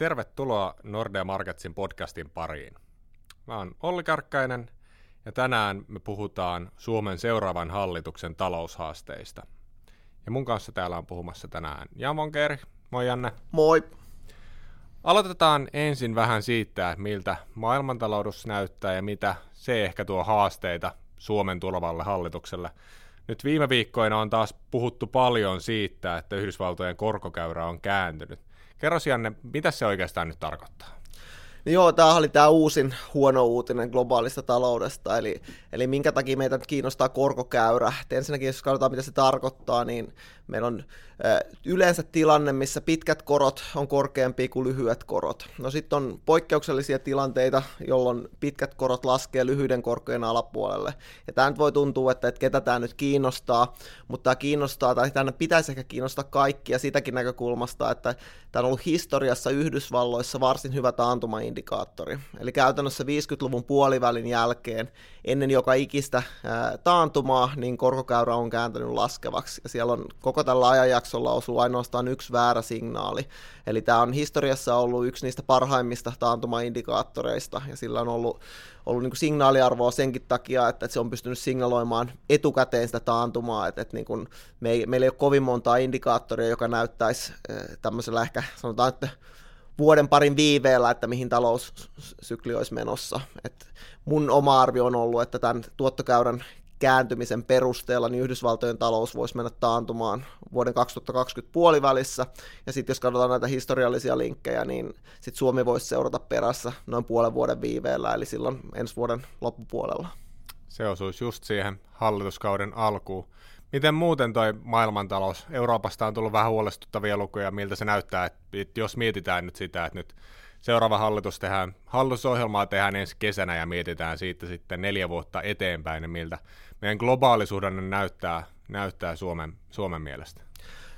Tervetuloa Nordea Marketsin podcastin pariin. Mä oon Olli Karkkainen ja tänään me puhutaan Suomen seuraavan hallituksen taloushaasteista. Ja mun kanssa täällä on puhumassa tänään Jan Monkeri. Moi Janne. Moi. Aloitetaan ensin vähän siitä, miltä maailmantalous näyttää ja mitä se ehkä tuo haasteita Suomen tulevalle hallitukselle. Nyt viime viikkoina on taas puhuttu paljon siitä, että Yhdysvaltojen korkokäyrä on kääntynyt. Kerro Janne, mitä se oikeastaan nyt tarkoittaa? No joo, tämä oli tämä uusin huono uutinen globaalista taloudesta, eli, eli minkä takia meitä kiinnostaa korkokäyrä. Et ensinnäkin, jos katsotaan, mitä se tarkoittaa, niin meillä on yleensä tilanne, missä pitkät korot on korkeampia kuin lyhyet korot. No sitten on poikkeuksellisia tilanteita, jolloin pitkät korot laskee lyhyiden korkojen alapuolelle. Ja tämä nyt voi tuntua, että, että ketä tämä nyt kiinnostaa, mutta tämä kiinnostaa, tai tänne pitäisi ehkä kiinnostaa kaikkia sitäkin näkökulmasta, että tämä on ollut historiassa Yhdysvalloissa varsin hyvä taantuma indikaattori. Eli käytännössä 50-luvun puolivälin jälkeen ennen joka ikistä taantumaa, niin korkokäyrä on kääntänyt laskevaksi. Ja siellä on koko tällä ajanjaksolla osuu ainoastaan yksi väärä signaali. Eli tämä on historiassa ollut yksi niistä parhaimmista taantumaindikaattoreista, ja sillä on ollut, ollut niin kuin signaaliarvoa senkin takia, että, että se on pystynyt signaloimaan etukäteen sitä taantumaa, että, että niin kuin me ei, meillä ei ole kovin montaa indikaattoria, joka näyttäisi tämmöisellä ehkä sanotaan, että vuoden parin viiveellä, että mihin taloussykli olisi menossa. Et mun oma arvio on ollut, että tämän tuottokäyrän kääntymisen perusteella niin Yhdysvaltojen talous voisi mennä taantumaan vuoden 2020 puolivälissä, ja sitten jos katsotaan näitä historiallisia linkkejä, niin sitten Suomi voisi seurata perässä noin puolen vuoden viiveellä, eli silloin ensi vuoden loppupuolella. Se osuisi just siihen hallituskauden alkuun. Miten muuten toi maailmantalous? Euroopasta on tullut vähän huolestuttavia lukuja, miltä se näyttää, että jos mietitään nyt sitä, että nyt seuraava hallitus tehdään, hallitusohjelmaa tehdään ensi kesänä ja mietitään siitä sitten neljä vuotta eteenpäin, niin miltä meidän globaalisuhdanne näyttää, näyttää Suomen, Suomen mielestä.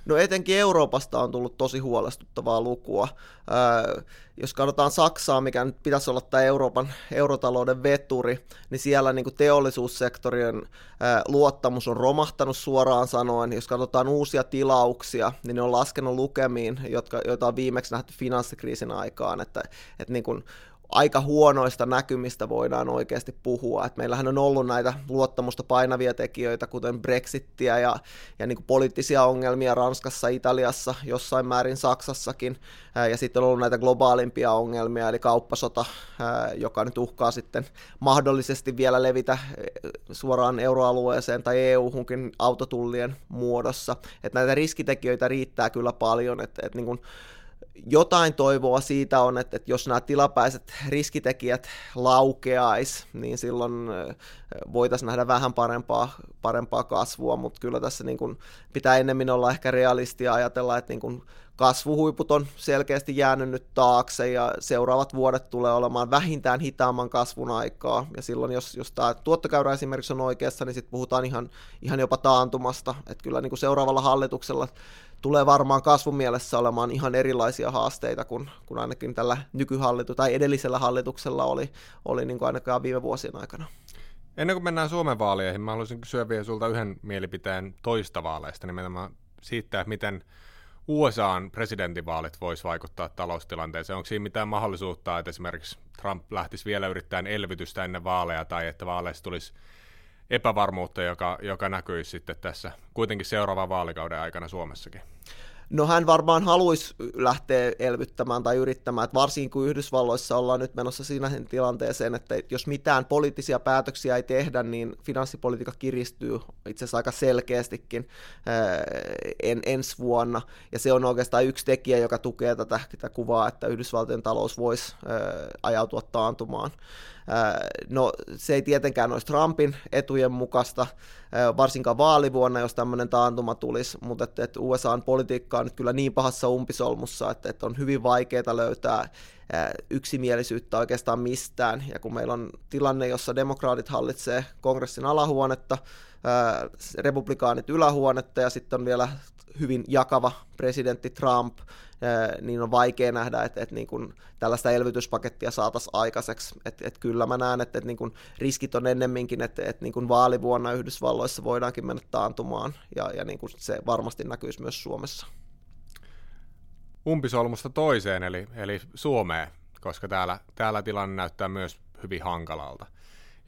No etenkin Euroopasta on tullut tosi huolestuttavaa lukua. Öö, jos katsotaan Saksaa, mikä nyt pitäisi olla tämä Euroopan eurotalouden veturi, niin siellä niin kuin teollisuussektorien öö, luottamus on romahtanut suoraan sanoen. Jos katsotaan uusia tilauksia, niin ne on laskenut lukemiin, jotka, joita on viimeksi nähty finanssikriisin aikaan. Että, että niin kuin aika huonoista näkymistä voidaan oikeasti puhua. Et meillähän on ollut näitä luottamusta painavia tekijöitä, kuten Brexittiä ja, ja niin poliittisia ongelmia Ranskassa, Italiassa, jossain määrin Saksassakin, ja sitten on ollut näitä globaalimpia ongelmia, eli kauppasota, joka nyt uhkaa sitten mahdollisesti vielä levitä suoraan euroalueeseen tai EU-hunkin autotullien muodossa. Et näitä riskitekijöitä riittää kyllä paljon, että et niin jotain toivoa siitä on, että, että jos nämä tilapäiset riskitekijät laukeais, niin silloin voitaisiin nähdä vähän parempaa, parempaa kasvua, mutta kyllä tässä niin kuin pitää ennemmin olla ehkä realistia ajatella, että niin kuin kasvuhuiput on selkeästi jäänyt nyt taakse ja seuraavat vuodet tulee olemaan vähintään hitaamman kasvun aikaa. Ja silloin, jos, jos tämä tuottokäyrä esimerkiksi on oikeassa, niin sitten puhutaan ihan, ihan jopa taantumasta. Että kyllä niin kuin seuraavalla hallituksella tulee varmaan kasvun mielessä olemaan ihan erilaisia haasteita kuin, kuin ainakin tällä nykyhallitu tai edellisellä hallituksella oli, oli niin kuin ainakaan viime vuosien aikana. Ennen kuin mennään Suomen vaaleihin, mä haluaisin kysyä vielä sulta yhden mielipiteen toista vaaleista, nimenomaan siitä, miten USAn presidentinvaalit voisi vaikuttaa taloustilanteeseen. Onko siinä mitään mahdollisuutta, että esimerkiksi Trump lähtisi vielä yrittämään elvytystä ennen vaaleja, tai että vaaleissa tulisi epävarmuutta, joka, joka näkyisi sitten tässä kuitenkin seuraavan vaalikauden aikana Suomessakin? No hän varmaan haluaisi lähteä elvyttämään tai yrittämään, että varsinkin kun Yhdysvalloissa ollaan nyt menossa siinä tilanteeseen, että jos mitään poliittisia päätöksiä ei tehdä, niin finanssipolitiikka kiristyy itse asiassa aika selkeästikin en, ensi vuonna, ja se on oikeastaan yksi tekijä, joka tukee tätä, tätä kuvaa, että Yhdysvaltojen talous voisi ajautua taantumaan. No se ei tietenkään olisi Trumpin etujen mukaista, varsinkaan vaalivuonna, jos tämmöinen taantuma tulisi, mutta että, että USAn politiikka on nyt kyllä niin pahassa umpisolmussa, että, että on hyvin vaikeaa löytää yksimielisyyttä oikeastaan mistään. Ja kun meillä on tilanne, jossa demokraatit hallitsee kongressin alahuonetta, republikaanit ylähuonetta ja sitten on vielä hyvin jakava presidentti Trump, niin on vaikea nähdä, että, että niin kuin tällaista elvytyspakettia saataisiin aikaiseksi. Että, että kyllä mä näen, että, että niin kuin riskit on ennemminkin, että, että niin kuin vaalivuonna Yhdysvalloissa voidaankin mennä taantumaan, ja, ja niin kuin se varmasti näkyisi myös Suomessa. Umpisolmusta toiseen, eli, eli Suomeen, koska täällä, täällä tilanne näyttää myös hyvin hankalalta.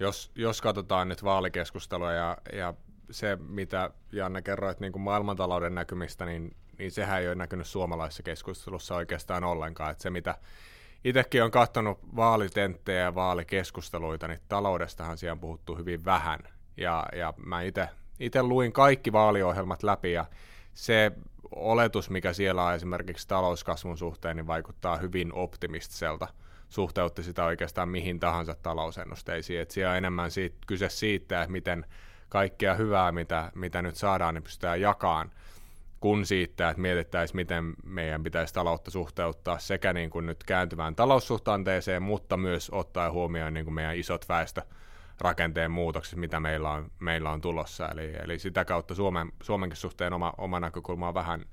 Jos, jos katsotaan nyt vaalikeskustelua ja, ja se, mitä Janne kerroit niin kuin maailmantalouden näkymistä, niin, niin sehän ei ole näkynyt suomalaisessa keskustelussa oikeastaan ollenkaan. Että se, mitä itsekin on katsonut vaalitenttejä ja vaalikeskusteluita, niin taloudestahan siellä on puhuttu hyvin vähän. Ja, ja mä itse luin kaikki vaaliohjelmat läpi ja se oletus, mikä siellä on esimerkiksi talouskasvun suhteen, niin vaikuttaa hyvin optimistiselta. Suhteutti sitä oikeastaan mihin tahansa talousennusteisiin. Et siellä on enemmän siitä, kyse siitä, että miten kaikkea hyvää, mitä, mitä nyt saadaan, niin pystytään jakamaan, kun siitä, että mietittäisiin, miten meidän pitäisi taloutta suhteuttaa sekä niin kuin nyt kääntyvään taloussuhtanteeseen, mutta myös ottaa huomioon niin kuin meidän isot väestö rakenteen muutokset, mitä meillä on, meillä on tulossa. Eli, eli sitä kautta Suomen, Suomenkin suhteen oma, oma näkökulma on vähän,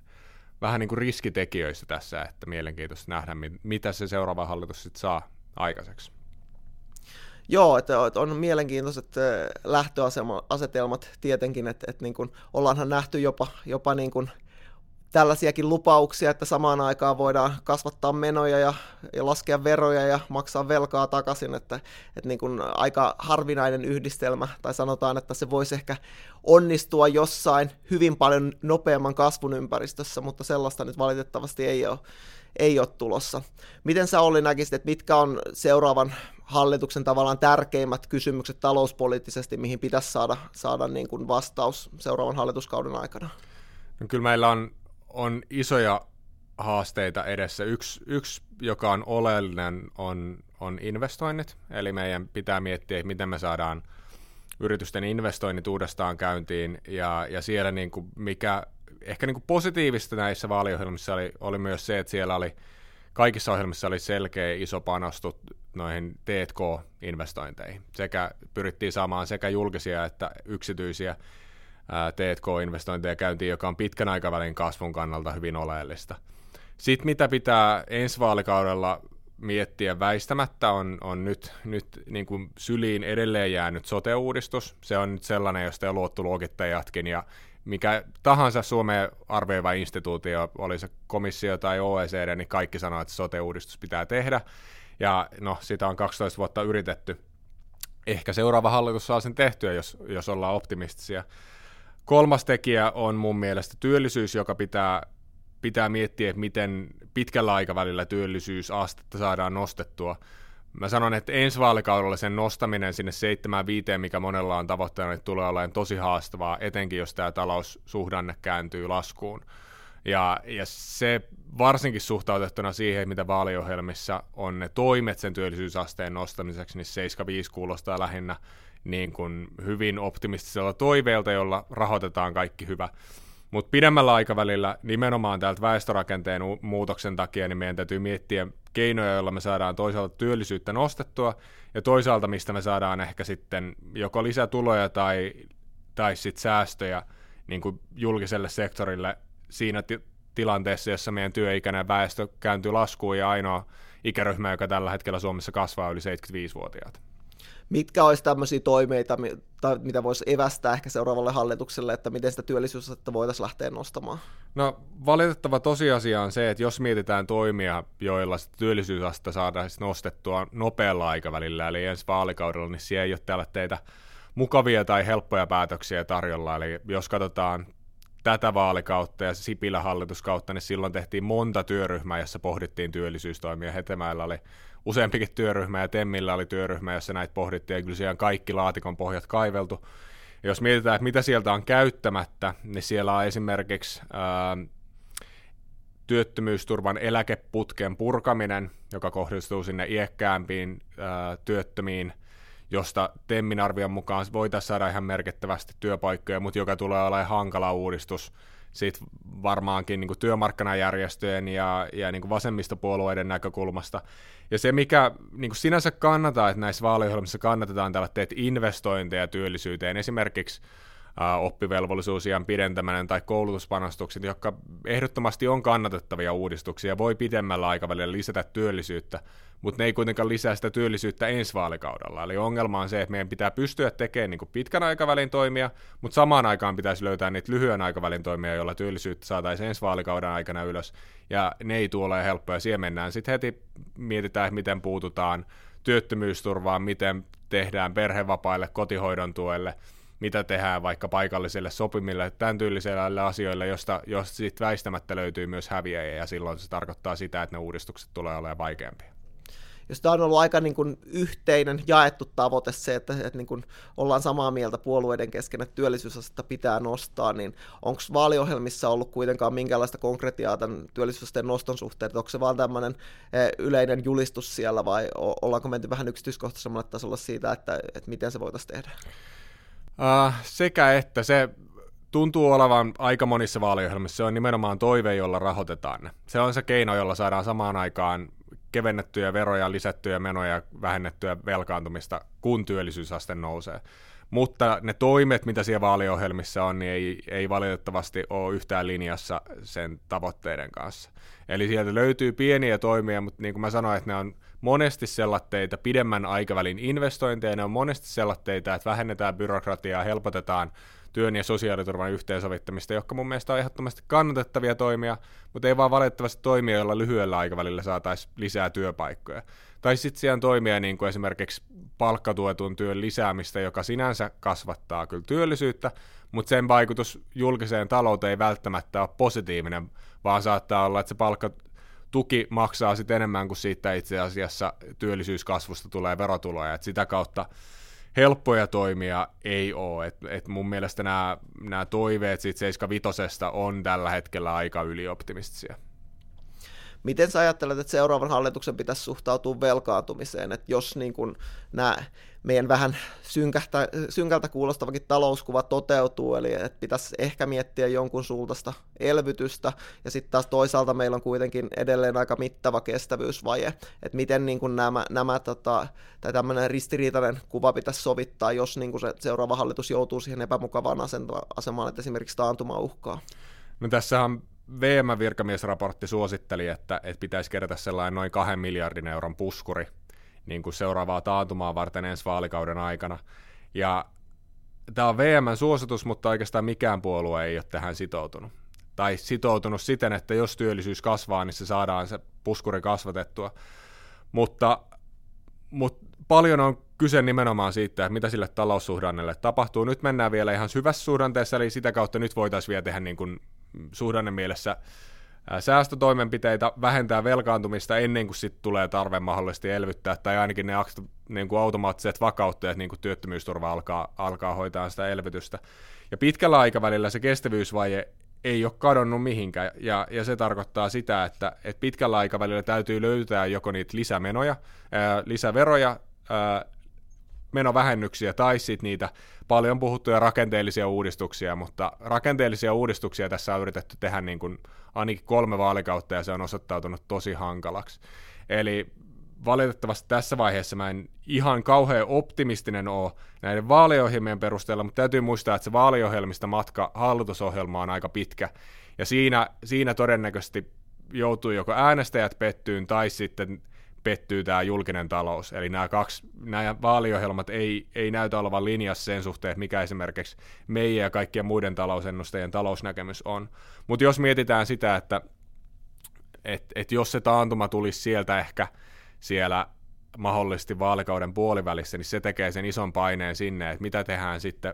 vähän niin kuin riskitekijöissä tässä, että mielenkiintoista nähdä, mitä se seuraava hallitus sitten saa aikaiseksi. Joo, että on mielenkiintoiset lähtöasetelmat tietenkin, että, että niin kuin ollaanhan nähty jopa, jopa niin kuin tällaisiakin lupauksia, että samaan aikaan voidaan kasvattaa menoja ja, ja laskea veroja ja maksaa velkaa takaisin, että, että niin kuin aika harvinainen yhdistelmä, tai sanotaan, että se voisi ehkä onnistua jossain hyvin paljon nopeamman kasvun ympäristössä, mutta sellaista nyt valitettavasti ei ole, ei ole tulossa. Miten sä Olli näkisit, että mitkä on seuraavan hallituksen tavallaan tärkeimmät kysymykset talouspoliittisesti, mihin pitäisi saada, saada niin kuin vastaus seuraavan hallituskauden aikana? No kyllä meillä on on isoja haasteita edessä. Yksi, yksi joka on oleellinen, on, on investoinnit. Eli meidän pitää miettiä, miten me saadaan yritysten investoinnit uudestaan käyntiin. Ja, ja siellä niin kuin mikä ehkä niin kuin positiivista näissä vaaliohjelmissa oli, oli myös se, että siellä oli kaikissa ohjelmissa oli selkeä iso panostu noihin T&K-investointeihin. Sekä pyrittiin saamaan sekä julkisia että yksityisiä T&K-investointeja käyntiin, joka on pitkän aikavälin kasvun kannalta hyvin oleellista. Sitten mitä pitää ensi vaalikaudella miettiä väistämättä on, on nyt, nyt niin kuin syliin edelleen jäänyt sote-uudistus. Se on nyt sellainen, josta jo luottoluokittajatkin ja mikä tahansa Suomeen arvioiva instituutio, oli se komissio tai OECD, niin kaikki sanoo, että sote-uudistus pitää tehdä. Ja no, sitä on 12 vuotta yritetty. Ehkä seuraava hallitus saa sen tehtyä, jos, jos ollaan optimistisia. Kolmas tekijä on mun mielestä työllisyys, joka pitää, pitää miettiä, miten pitkällä aikavälillä työllisyysastetta saadaan nostettua. Mä sanon, että ensi vaalikaudella sen nostaminen sinne 7-5, mikä monella on tavoitteena, niin tulee olemaan tosi haastavaa, etenkin jos tämä taloussuhdanne kääntyy laskuun. Ja, ja se varsinkin suhtautettuna siihen, mitä vaaliohjelmissa on ne toimet sen työllisyysasteen nostamiseksi, niin 75 kuulostaa lähinnä niin kuin hyvin optimistisella toiveelta, jolla rahoitetaan kaikki hyvä. Mutta pidemmällä aikavälillä nimenomaan täältä väestörakenteen muutoksen takia niin meidän täytyy miettiä keinoja, joilla me saadaan toisaalta työllisyyttä nostettua ja toisaalta mistä me saadaan ehkä sitten joko lisätuloja tai, tai sitten säästöjä niin kuin julkiselle sektorille siinä ti- tilanteessa, jossa meidän työikäinen väestö kääntyy laskuun ja ainoa ikäryhmä, joka tällä hetkellä Suomessa kasvaa yli 75-vuotiaat mitkä olisi tämmöisiä toimeita, mitä voisi evästää ehkä seuraavalle hallitukselle, että miten sitä työllisyysastetta voitaisiin lähteä nostamaan? No valitettava tosiasia on se, että jos mietitään toimia, joilla sitä työllisyysastetta saadaan nostettua nopealla aikavälillä, eli ensi vaalikaudella, niin siellä ei ole täällä teitä mukavia tai helppoja päätöksiä tarjolla. Eli jos katsotaan tätä vaalikautta ja Sipilän hallituskautta, niin silloin tehtiin monta työryhmää, jossa pohdittiin työllisyystoimia. Hetemäellä oli useampikin työryhmä ja Temmillä oli työryhmä, jossa näitä pohdittiin ja kyllä siellä kaikki laatikon pohjat kaiveltu. Ja jos mietitään, että mitä sieltä on käyttämättä, niin siellä on esimerkiksi ää, työttömyysturvan eläkeputken purkaminen, joka kohdistuu sinne iäkkäämpiin ää, työttömiin, josta Temmin arvion mukaan voitaisiin saada ihan merkittävästi työpaikkoja, mutta joka tulee olemaan hankala uudistus – sit varmaankin niin kuin työmarkkinajärjestöjen ja, ja niin kuin vasemmistopuolueiden näkökulmasta. Ja se, mikä niin kuin sinänsä kannattaa, että näissä vaaliohjelmissa kannatetaan tällä teet investointeja työllisyyteen, esimerkiksi oppivelvollisuusian pidentäminen tai koulutuspanostukset, jotka ehdottomasti on kannatettavia uudistuksia, voi pidemmällä aikavälillä lisätä työllisyyttä, mutta ne ei kuitenkaan lisää sitä työllisyyttä ensi vaalikaudella. Eli ongelma on se, että meidän pitää pystyä tekemään niin pitkän aikavälin toimia, mutta samaan aikaan pitäisi löytää niitä lyhyen aikavälin toimia, joilla työllisyyttä saataisiin ensi vaalikauden aikana ylös, ja ne ei tule ole helppoja. Siihen mennään sitten heti, mietitään, miten puututaan työttömyysturvaan, miten tehdään perhevapaille, kotihoidon tuelle, mitä tehdään vaikka paikallisille sopimille, tämän tyylisille asioille, josta, jos siitä väistämättä löytyy myös häviäjiä, ja silloin se tarkoittaa sitä, että ne uudistukset tulee olemaan vaikeampia jos tämä on ollut aika niin kuin yhteinen, jaettu tavoite se, että, että niin kuin ollaan samaa mieltä puolueiden kesken, että työllisyysastetta pitää nostaa, niin onko vaaliohjelmissa ollut kuitenkaan minkäänlaista konkretiaa tämän työllisyysasteen noston suhteen, että onko se vaan tämmöinen eh, yleinen julistus siellä vai ollaanko menty vähän yksityiskohtaisemmalle tasolla siitä, että, että miten se voitaisiin tehdä? Uh, sekä että se tuntuu olevan aika monissa vaaliohjelmissa, se on nimenomaan toive, jolla rahoitetaan Se on se keino, jolla saadaan samaan aikaan kevennettyjä veroja, lisättyjä menoja, vähennettyä velkaantumista, kun työllisyysaste nousee. Mutta ne toimet, mitä siellä vaaliohjelmissa on, niin ei, ei valitettavasti ole yhtään linjassa sen tavoitteiden kanssa. Eli sieltä löytyy pieniä toimia, mutta niin kuin mä sanoin, että ne on monesti sellatteita pidemmän aikavälin investointeja, ne on monesti sellatteita, että vähennetään byrokratiaa, helpotetaan työn ja sosiaaliturvan yhteensovittamista, jotka mun mielestä on ehdottomasti kannatettavia toimia, mutta ei vaan valitettavasti toimia, joilla lyhyellä aikavälillä saataisiin lisää työpaikkoja. Tai sitten siellä toimia niin kuin esimerkiksi palkkatuetun työn lisäämistä, joka sinänsä kasvattaa kyllä työllisyyttä, mutta sen vaikutus julkiseen talouteen ei välttämättä ole positiivinen, vaan saattaa olla, että se palkka tuki maksaa sitten enemmän kuin siitä itse asiassa työllisyyskasvusta tulee verotuloja, että sitä kautta helppoja toimia ei ole. Et, et mun mielestä nämä, nämä toiveet siitä 75 on tällä hetkellä aika ylioptimistisia. Miten sä ajattelet, että seuraavan hallituksen pitäisi suhtautua velkaantumiseen, että jos niin kun nämä meidän vähän synkähtä, synkältä kuulostavakin talouskuva toteutuu, eli että pitäisi ehkä miettiä jonkun suuntaista elvytystä, ja sitten taas toisaalta meillä on kuitenkin edelleen aika mittava kestävyysvaje, että miten niin kuin nämä, nämä tota, tai tämmöinen ristiriitainen kuva pitäisi sovittaa, jos niin kuin se seuraava hallitus joutuu siihen epämukavaan asemaan, että esimerkiksi taantuma uhkaa. No tässä on VM-virkamiesraportti suositteli, että, että pitäisi kerätä sellainen noin kahden miljardin euron puskuri niin kuin seuraavaa taantumaa varten ensi vaalikauden aikana. Ja tämä on VMn suositus, mutta oikeastaan mikään puolue ei ole tähän sitoutunut. Tai sitoutunut siten, että jos työllisyys kasvaa, niin se saadaan se puskuri kasvatettua. Mutta, mutta paljon on kyse nimenomaan siitä, että mitä sille taloussuhdannelle tapahtuu. Nyt mennään vielä ihan syvässä suhdanteessa, eli sitä kautta nyt voitaisiin vielä tehdä niin kuin suhdanne mielessä säästötoimenpiteitä, vähentää velkaantumista ennen kuin sitten tulee tarve mahdollisesti elvyttää, tai ainakin ne niin kuin automaattiset vakauttajat, niin kuin työttömyysturva alkaa, alkaa hoitaa sitä elvytystä. Ja pitkällä aikavälillä se kestävyysvaje ei ole kadonnut mihinkään, ja, ja se tarkoittaa sitä, että, että pitkällä aikavälillä täytyy löytää joko niitä lisämenoja, ää, lisäveroja, ää, menovähennyksiä tai sitten niitä paljon puhuttuja rakenteellisia uudistuksia, mutta rakenteellisia uudistuksia tässä on yritetty tehdä niin kuin ainakin kolme vaalikautta ja se on osoittautunut tosi hankalaksi. Eli valitettavasti tässä vaiheessa mä en ihan kauhean optimistinen ole näiden vaaliohjelmien perusteella, mutta täytyy muistaa, että se vaaliohjelmista matka hallitusohjelma on aika pitkä, ja siinä, siinä todennäköisesti joutuu joko äänestäjät pettyyn tai sitten pettyy tämä julkinen talous. Eli nämä kaksi, nämä vaaliohjelmat ei, ei näytä olevan linjassa sen suhteen, mikä esimerkiksi meidän ja kaikkien muiden talousennustajien talousnäkemys on. Mutta jos mietitään sitä, että et, et jos se taantuma tulisi sieltä ehkä siellä mahdollisesti vaalikauden puolivälissä, niin se tekee sen ison paineen sinne, että mitä tehdään sitten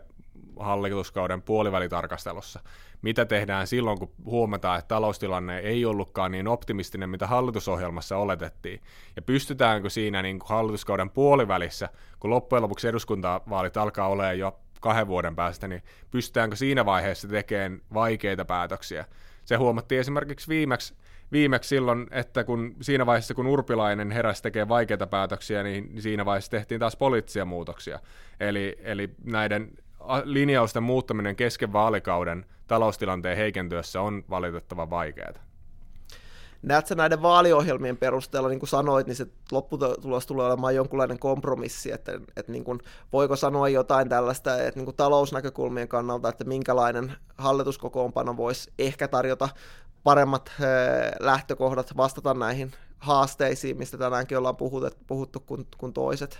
hallituskauden puolivälitarkastelussa. Mitä tehdään silloin, kun huomataan, että taloustilanne ei ollutkaan niin optimistinen, mitä hallitusohjelmassa oletettiin? Ja pystytäänkö siinä niin kuin hallituskauden puolivälissä, kun loppujen lopuksi eduskuntavaalit alkaa olemaan jo kahden vuoden päästä, niin pystytäänkö siinä vaiheessa tekemään vaikeita päätöksiä? Se huomattiin esimerkiksi viimeksi, viimeksi silloin, että kun siinä vaiheessa, kun Urpilainen heräsi tekemään vaikeita päätöksiä, niin siinä vaiheessa tehtiin taas poliittisia muutoksia. Eli, eli näiden linjausten muuttaminen kesken vaalikauden taloustilanteen heikentyessä on valitettavan vaikeaa. näetkö näiden vaaliohjelmien perusteella, niin kuin sanoit, niin se lopputulos tulee olemaan jonkunlainen kompromissi, että, että niin kuin, voiko sanoa jotain tällaista, että niin kuin talousnäkökulmien kannalta, että minkälainen hallituskokoonpano voisi ehkä tarjota paremmat lähtökohdat vastata näihin haasteisiin, mistä tänäänkin ollaan puhuttu, puhuttu kuin, kuin toiset?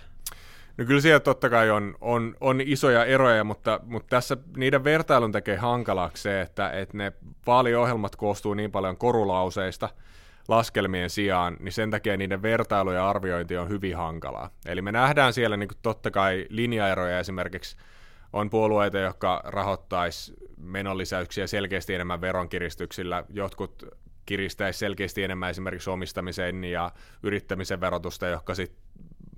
No kyllä siellä totta kai on, on, on isoja eroja, mutta, mutta tässä niiden vertailun tekee hankalaksi se, että, että ne vaaliohjelmat koostuu niin paljon korulauseista laskelmien sijaan, niin sen takia niiden vertailu ja arviointi on hyvin hankalaa. Eli me nähdään siellä niin kuin totta kai linjaeroja esimerkiksi on puolueita, jotka rahoittaisi menonlisäyksiä selkeästi enemmän veronkiristyksillä. Jotkut kiristäisi selkeästi enemmän esimerkiksi omistamisen ja yrittämisen verotusta, jotka sitten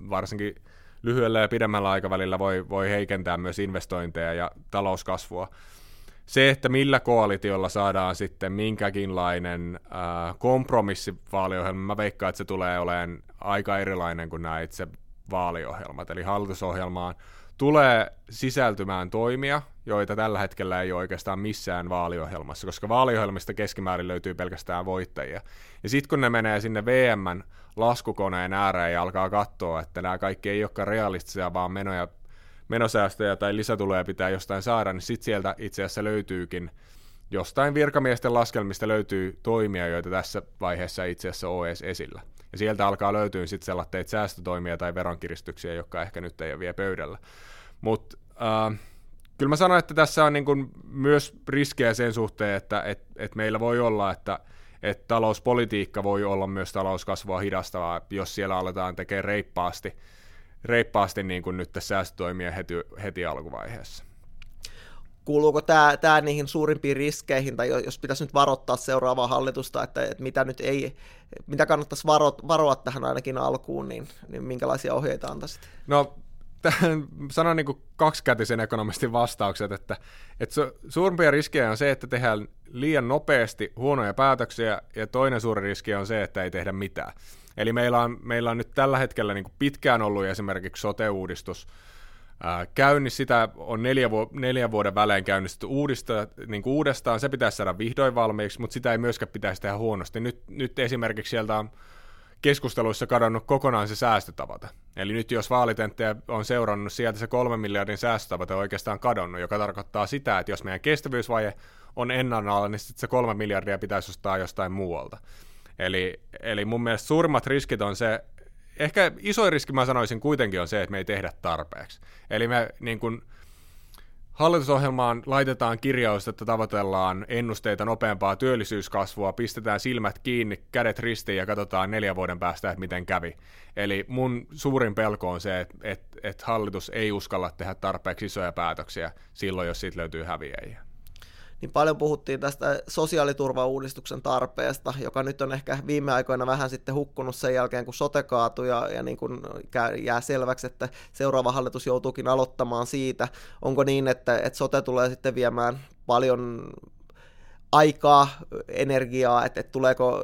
varsinkin lyhyellä ja pidemmällä aikavälillä voi, voi heikentää myös investointeja ja talouskasvua. Se, että millä koalitiolla saadaan sitten minkäkinlainen äh, kompromissi vaaliohjelma, mä veikkaan, että se tulee olemaan aika erilainen kuin nämä itse vaaliohjelmat. Eli hallitusohjelmaan tulee sisältymään toimia, joita tällä hetkellä ei ole oikeastaan missään vaaliohjelmassa, koska vaaliohjelmista keskimäärin löytyy pelkästään voittajia. Ja sitten kun ne menee sinne VMn laskukoneen ääreen ja alkaa katsoa, että nämä kaikki ei olekaan realistisia, vaan menoja, menosäästöjä tai lisätuloja pitää jostain saada, niin sitten sieltä itse asiassa löytyykin jostain virkamiesten laskelmista löytyy toimia, joita tässä vaiheessa itse asiassa ole edes esillä. Ja sieltä alkaa löytyä sitten sellaisia säästötoimia tai veronkiristyksiä, jotka ehkä nyt ei ole vielä pöydällä. Mutta äh, kyllä mä sanoin, että tässä on niin kun myös riskejä sen suhteen, että et, et meillä voi olla, että et talouspolitiikka voi olla myös talouskasvua hidastavaa, jos siellä aletaan tekemään reippaasti, reippaasti niin nyt tässä säästötoimia heti, heti alkuvaiheessa kuuluuko tämä, tämä niihin suurimpiin riskeihin, tai jos pitäisi nyt varoittaa seuraavaa hallitusta, että, että mitä nyt ei, mitä kannattaisi varo, varoa tähän ainakin alkuun, niin, niin minkälaisia ohjeita antaisit? No tähän sanon niin kaksikätisen ekonomistin vastaukset, että, että su, suurimpia riskejä on se, että tehdään liian nopeasti huonoja päätöksiä, ja toinen suuri riski on se, että ei tehdä mitään. Eli meillä on, meillä on nyt tällä hetkellä niin pitkään ollut esimerkiksi sote-uudistus, käynnissä, sitä on neljä, vu- neljän vuoden välein käynnistetty uudista, niin kuin uudestaan, se pitäisi saada vihdoin valmiiksi, mutta sitä ei myöskään pitäisi tehdä huonosti. Nyt, nyt esimerkiksi sieltä on keskusteluissa kadonnut kokonaan se säästötavoite. Eli nyt jos vaalitenttejä on seurannut, sieltä se kolme miljardin säästötavoite on oikeastaan kadonnut, joka tarkoittaa sitä, että jos meidän kestävyysvaje on ennallaan, niin sitten se kolme miljardia pitäisi ostaa jostain muualta. Eli, eli mun mielestä suurimmat riskit on se, ehkä iso riski mä sanoisin kuitenkin on se, että me ei tehdä tarpeeksi. Eli me niin kun, Hallitusohjelmaan laitetaan kirjaus, että tavoitellaan ennusteita nopeampaa työllisyyskasvua, pistetään silmät kiinni, kädet ristiin ja katsotaan neljän vuoden päästä, että miten kävi. Eli mun suurin pelko on se, että, että, että hallitus ei uskalla tehdä tarpeeksi isoja päätöksiä silloin, jos siitä löytyy häviäjiä niin paljon puhuttiin tästä sosiaaliturvauudistuksen tarpeesta, joka nyt on ehkä viime aikoina vähän sitten hukkunut sen jälkeen, kun sote kaatui ja, ja niin kuin jää selväksi, että seuraava hallitus joutuukin aloittamaan siitä. Onko niin, että, että sote tulee sitten viemään paljon aikaa, energiaa, että, että tuleeko,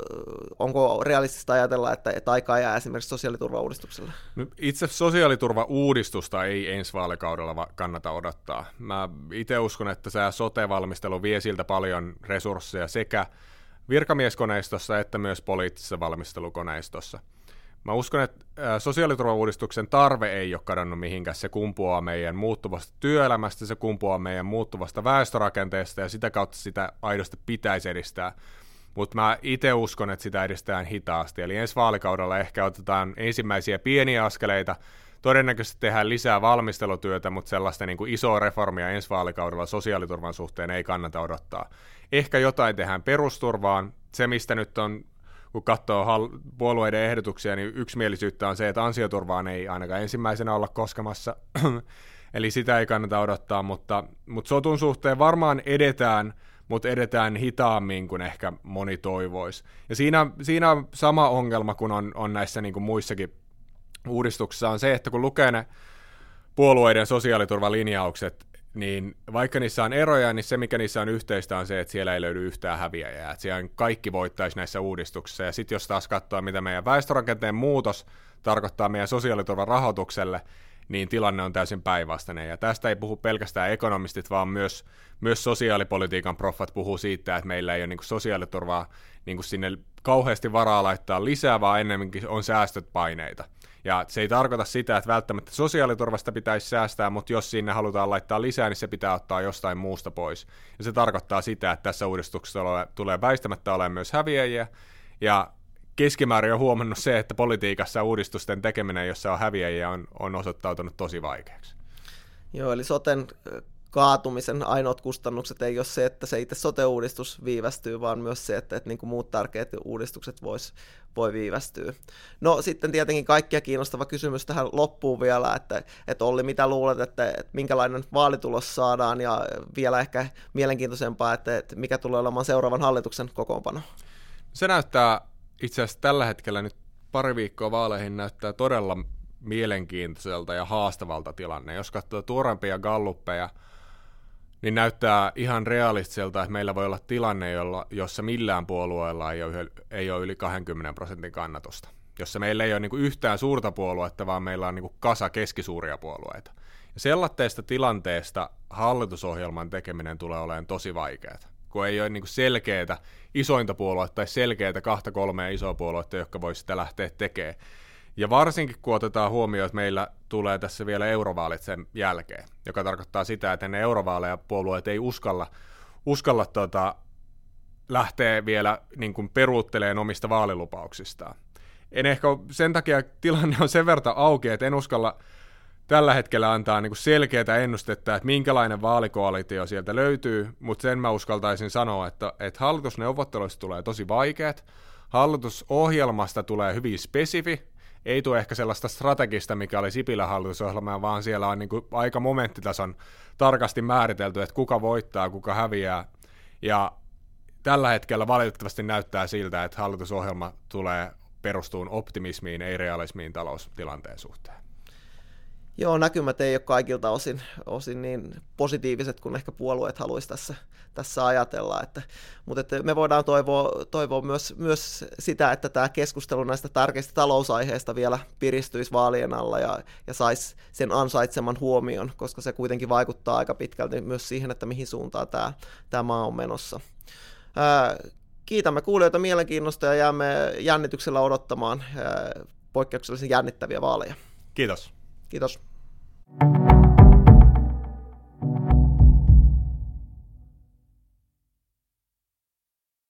onko realistista ajatella, että, että aikaa jää esimerkiksi sosiaaliturvauudistukselle? No, itse sosiaaliturvauudistusta ei ensi vaalikaudella kannata odottaa. Mä itse uskon, että tämä sote-valmistelu vie siltä paljon resursseja sekä virkamieskoneistossa että myös poliittisessa valmistelukoneistossa. Mä uskon, että sosiaaliturvauudistuksen tarve ei ole kadonnut mihinkään. Se kumpuaa meidän muuttuvasta työelämästä, se kumpuaa meidän muuttuvasta väestörakenteesta ja sitä kautta sitä aidosti pitäisi edistää. Mutta mä itse uskon, että sitä edistetään hitaasti. Eli ensi vaalikaudella ehkä otetaan ensimmäisiä pieniä askeleita, todennäköisesti tehdään lisää valmistelutyötä, mutta sellaista niin kuin isoa reformia ensi vaalikaudella sosiaaliturvan suhteen ei kannata odottaa. Ehkä jotain tehdään perusturvaan. Se, mistä nyt on kun katsoo hal- puolueiden ehdotuksia, niin yksimielisyyttä on se, että ansioturvaan ei ainakaan ensimmäisenä olla koskemassa, eli sitä ei kannata odottaa, mutta, mutta sotun suhteen varmaan edetään, mutta edetään hitaammin kuin ehkä moni toivoisi. Ja siinä, siinä on sama ongelma kuin on, on näissä niin kuin muissakin uudistuksissa, on se, että kun lukee ne puolueiden sosiaaliturvalinjaukset, niin vaikka niissä on eroja, niin se mikä niissä on yhteistä on se, että siellä ei löydy yhtään häviäjää, että siellä kaikki voittaisi näissä uudistuksissa, ja sitten jos taas katsoo, mitä meidän väestörakenteen muutos tarkoittaa meidän sosiaaliturvan rahoitukselle, niin tilanne on täysin päinvastainen. Ja tästä ei puhu pelkästään ekonomistit, vaan myös, myös sosiaalipolitiikan proffat puhuu siitä, että meillä ei ole niin sosiaaliturvaa niin sinne kauheasti varaa laittaa lisää, vaan ennemminkin on säästöt paineita. Ja se ei tarkoita sitä, että välttämättä sosiaaliturvasta pitäisi säästää, mutta jos sinne halutaan laittaa lisää, niin se pitää ottaa jostain muusta pois. Ja se tarkoittaa sitä, että tässä uudistuksessa tulee väistämättä olemaan myös häviäjiä, ja keskimäärin on huomannut se, että politiikassa uudistusten tekeminen, jossa on häviäjiä, on, on osoittautunut tosi vaikeaksi. Joo, eli soten kaatumisen ainoat kustannukset ei ole se, että se itse sote-uudistus viivästyy, vaan myös se, että, että niin kuin muut tärkeät uudistukset vois, voi viivästyä. No sitten tietenkin kaikkia kiinnostava kysymys tähän loppuun vielä, että, että Olli, mitä luulet, että, että minkälainen vaalitulos saadaan ja vielä ehkä mielenkiintoisempaa, että, että mikä tulee olemaan seuraavan hallituksen kokoonpano? Se näyttää itse asiassa tällä hetkellä nyt pari viikkoa vaaleihin näyttää todella mielenkiintoiselta ja haastavalta tilanne. Jos katsoo tuorempia galluppeja, niin näyttää ihan realistiselta, että meillä voi olla tilanne, jolla, jossa millään puolueella ei ole, ei ole yli 20 prosentin kannatusta. Jossa meillä ei ole niin yhtään suurta puoluetta, vaan meillä on niin kasa keskisuuria puolueita. Ja sellaisesta tilanteesta hallitusohjelman tekeminen tulee olemaan tosi vaikeaa, kun ei ole niin selkeää isointa puoluetta tai selkeää kahta kolmea isoa puoluetta, jotka voisi sitä lähteä tekemään. Ja varsinkin kun otetaan huomioon, että meillä tulee tässä vielä eurovaalit sen jälkeen, joka tarkoittaa sitä, että ne eurovaaleja puolueet ei uskalla, uskalla tota, lähteä vielä niin kuin peruutteleen omista vaalilupauksistaan. En ehkä sen takia tilanne on sen verran auki, että en uskalla tällä hetkellä antaa niin selkeää ennustetta, että minkälainen vaalikoalitio sieltä löytyy, mutta sen mä uskaltaisin sanoa, että, että hallitusneuvotteluista tulee tosi vaikeat, hallitusohjelmasta tulee hyvin spesifi, ei tule ehkä sellaista strategista, mikä oli Sipilän hallitusohjelma, vaan siellä on niin kuin aika momenttitason tarkasti määritelty, että kuka voittaa, kuka häviää. Ja tällä hetkellä valitettavasti näyttää siltä, että hallitusohjelma tulee perustuun optimismiin, ei realismiin taloustilanteen suhteen. Joo, näkymät ei ole kaikilta osin, osin niin positiiviset kuin ehkä puolueet haluaisi tässä, tässä ajatella. Että, mutta että me voidaan toivoa, toivoa myös, myös sitä, että tämä keskustelu näistä tärkeistä talousaiheista vielä piristyisi vaalien alla ja, ja saisi sen ansaitseman huomion, koska se kuitenkin vaikuttaa aika pitkälti myös siihen, että mihin suuntaan tämä, tämä maa on menossa. Ää, kiitämme kuulijoita mielenkiinnosta ja jäämme jännityksellä odottamaan ää, poikkeuksellisen jännittäviä vaaleja. Kiitos. Kiitos. Thank you